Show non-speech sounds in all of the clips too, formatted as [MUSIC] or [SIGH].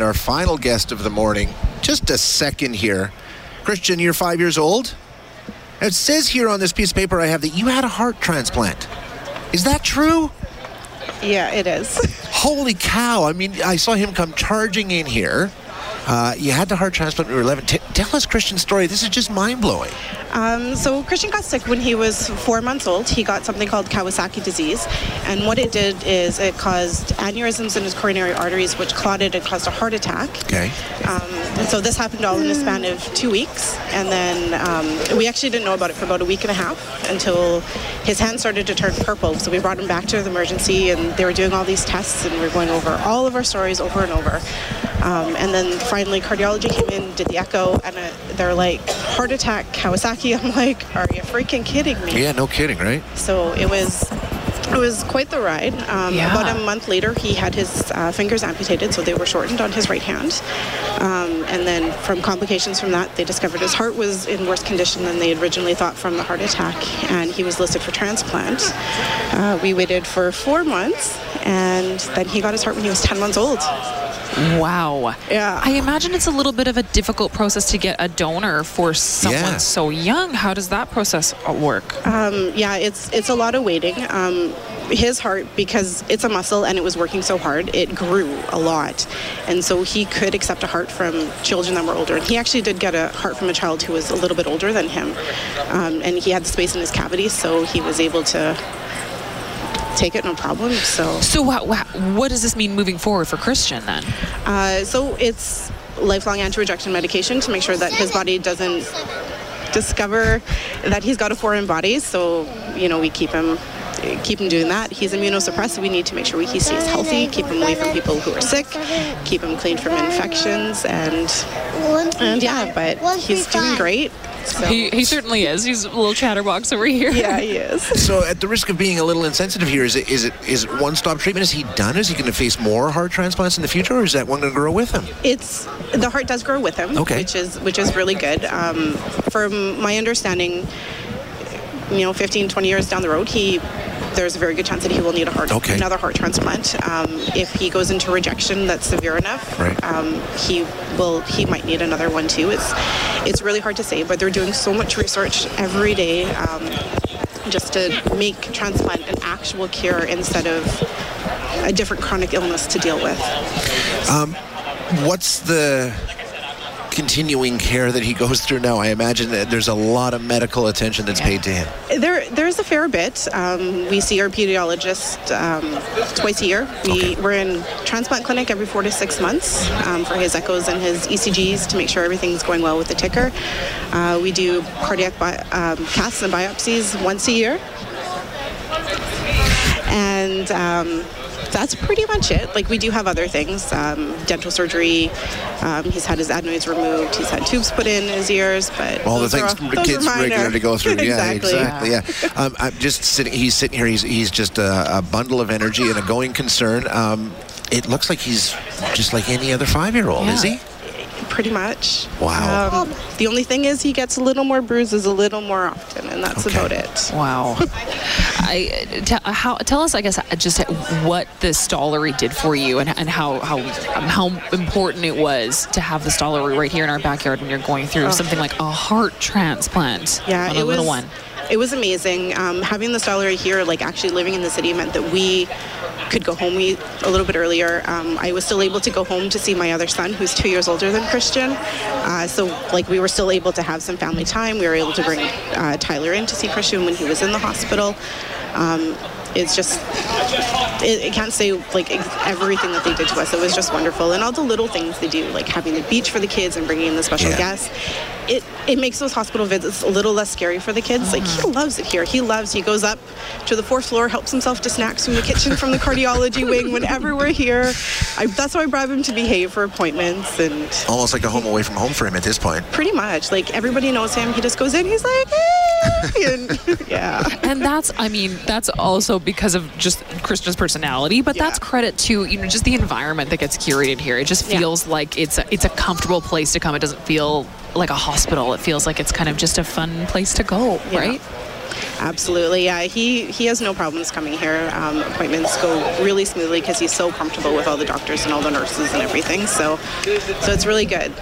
Our final guest of the morning. Just a second here. Christian, you're five years old. It says here on this piece of paper I have that you had a heart transplant. Is that true? Yeah, it is. [LAUGHS] Holy cow. I mean, I saw him come charging in here. Uh, you had the heart transplant when you were 11. T- tell us Christian's story. This is just mind blowing. Um, so Christian got sick when he was four months old. He got something called Kawasaki disease, and what it did is it caused aneurysms in his coronary arteries, which clotted and caused a heart attack. Okay. Um, and so this happened all in a span of two weeks, and then um, we actually didn't know about it for about a week and a half until his hand started to turn purple. So we brought him back to the emergency, and they were doing all these tests, and we are going over all of our stories over and over. Um, and then finally, cardiology came in, did the echo, and uh, they're like, heart attack, Kawasaki. I'm like, are you freaking kidding me? Yeah, no kidding, right? So it was. It was quite the ride. Um, Yeah. About a month later, he had his uh, fingers amputated, so they were shortened on his right hand. Um, and then, from complications from that, they discovered his heart was in worse condition than they had originally thought from the heart attack, and he was listed for transplant. Uh, we waited for four months, and then he got his heart when he was 10 months old. Wow. Yeah. I imagine it's a little bit of a difficult process to get a donor for someone Yeah. so young. How does that process uh, work? Um, yeah, it's it's a lot of waiting. Um, his heart, because it's a muscle and it was working so hard, it grew a lot, and so he could accept a heart from children that were older. And he actually did get a heart from a child who was a little bit older than him, um, and he had the space in his cavity, so he was able to take it no problem. So. So, what, what, what does this mean moving forward for Christian then? Uh, so it's lifelong anti-rejection medication to make sure that his body doesn't discover that he's got a foreign body. So you know we keep him keep him doing that. He's immunosuppressed. We need to make sure he stays healthy, keep him away from people who are sick, keep him clean from infections, and and yeah. But he's doing great. So. He, he certainly is. He's a little chatterbox over here. yeah, he is. [LAUGHS] So, at the risk of being a little insensitive here, is it is it is it one stop treatment? Is he done? Is he going to face more heart transplants in the future, or is that one going to grow with him? It's the heart does grow with him, Okay. which is which is really good. Um, from my understanding, you know, 15, 20 years down the road, he there's a very good chance that he will need a heart Okay. another heart transplant. Um, if he goes into rejection that's severe enough, Right. um, he will he might need another one too. It's it's really hard to say, but they're doing so much research every day. Um, just to make transplant an actual cure instead of a different chronic illness to deal with. What's the continuing care that he goes through now? I imagine that there's a lot of medical attention that's paid to him. There, there's a fair bit. Um, we see our pediatrician um, twice a year. We, We're in transplant clinic every four to six months um, for his echoes and his ECGs to make sure everything's going well with the ticker. Uh, we do cardiac bi- um, caths and biopsies once a year. And um, that's pretty much it. Like we do have other things, um, dental surgery. Um, he's had his adenoids removed. He's had tubes put in his ears, but All the things are kids regular to go through. [LAUGHS] Yeah, exactly. exactly. Yeah. Um, I'm just sitting. He's sitting here. He's he's just a, a bundle of energy and a going concern. Um, it looks like he's just like any other five-year-old, is he? Pretty much. Wow. Um, the only thing is he gets a little more bruises a little more often, and that's Okay. about it. Wow. I t- how tell us, I guess, just what the Stollery did for you, and, and how how um, how important it was to have the Stollery right here in our backyard when you're going through something like a heart transplant Yeah, on a it little was. one. It was amazing. Um, having the Stollery here, like actually living in the city, meant that we could go home a little bit earlier. Um, I was still able to go home to see my other son, who's two years older than Christian. Uh, so, like, we were still able to have some family time. We were able to bring uh, Tyler in to see Christian when he was in the hospital. Um, it's just it, I can't say like ex- everything that they did to us. It was just wonderful, and all the little things they do, like having the beach for the kids and bringing in the special Yeah. guests. It it makes those hospital visits a little less scary for the kids. Like he mm-hmm. loves it here. He loves. He goes up to the fourth floor, helps himself to snacks from the kitchen from the cardiology [LAUGHS] wing whenever we're here. I, that's why I bribe him to behave for appointments and Almost like a home away from home for him at this point. pretty much like everybody knows him. He just goes in. He's like, "Hey," [LAUGHS] and yeah. and that's i mean that's also because of just christian's personality but that's credit to you know just the environment that gets curated here it just Yeah. feels like it's a, it's a comfortable place to come it doesn't feel like a hospital it feels like it's kind of just a fun place to go Yeah. right Absolutely, yeah. He he has no problems coming here. Um, appointments go really smoothly because he's so comfortable with all the doctors and all the nurses and everything. So, so it's really good.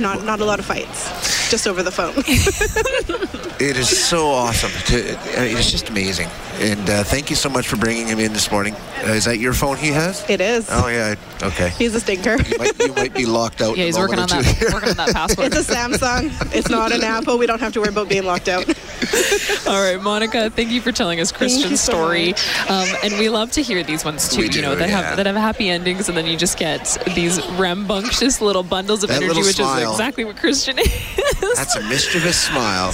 Not not a lot of fights, just over the phone. [LAUGHS] It is so awesome. To, it's just amazing. And uh, thank you so much for bringing him in this morning. Uh, is that your phone he has? it is. Oh, yeah. Okay. He's a stinker. You might, you might be locked out. [LAUGHS] Yeah, in he's a working on moment or two. that. working on that [LAUGHS] password. It's a Samsung. It's not an Apple. We don't have to worry about being locked out. [LAUGHS] All right, Monica, thank you for telling us Christian's so story. Um, and we love to hear these ones too, We you do, know, that yeah. have that have happy endings and then you just get these rambunctious little bundles of That energy, which smile. is exactly what Christian is. That's a mischievous smile.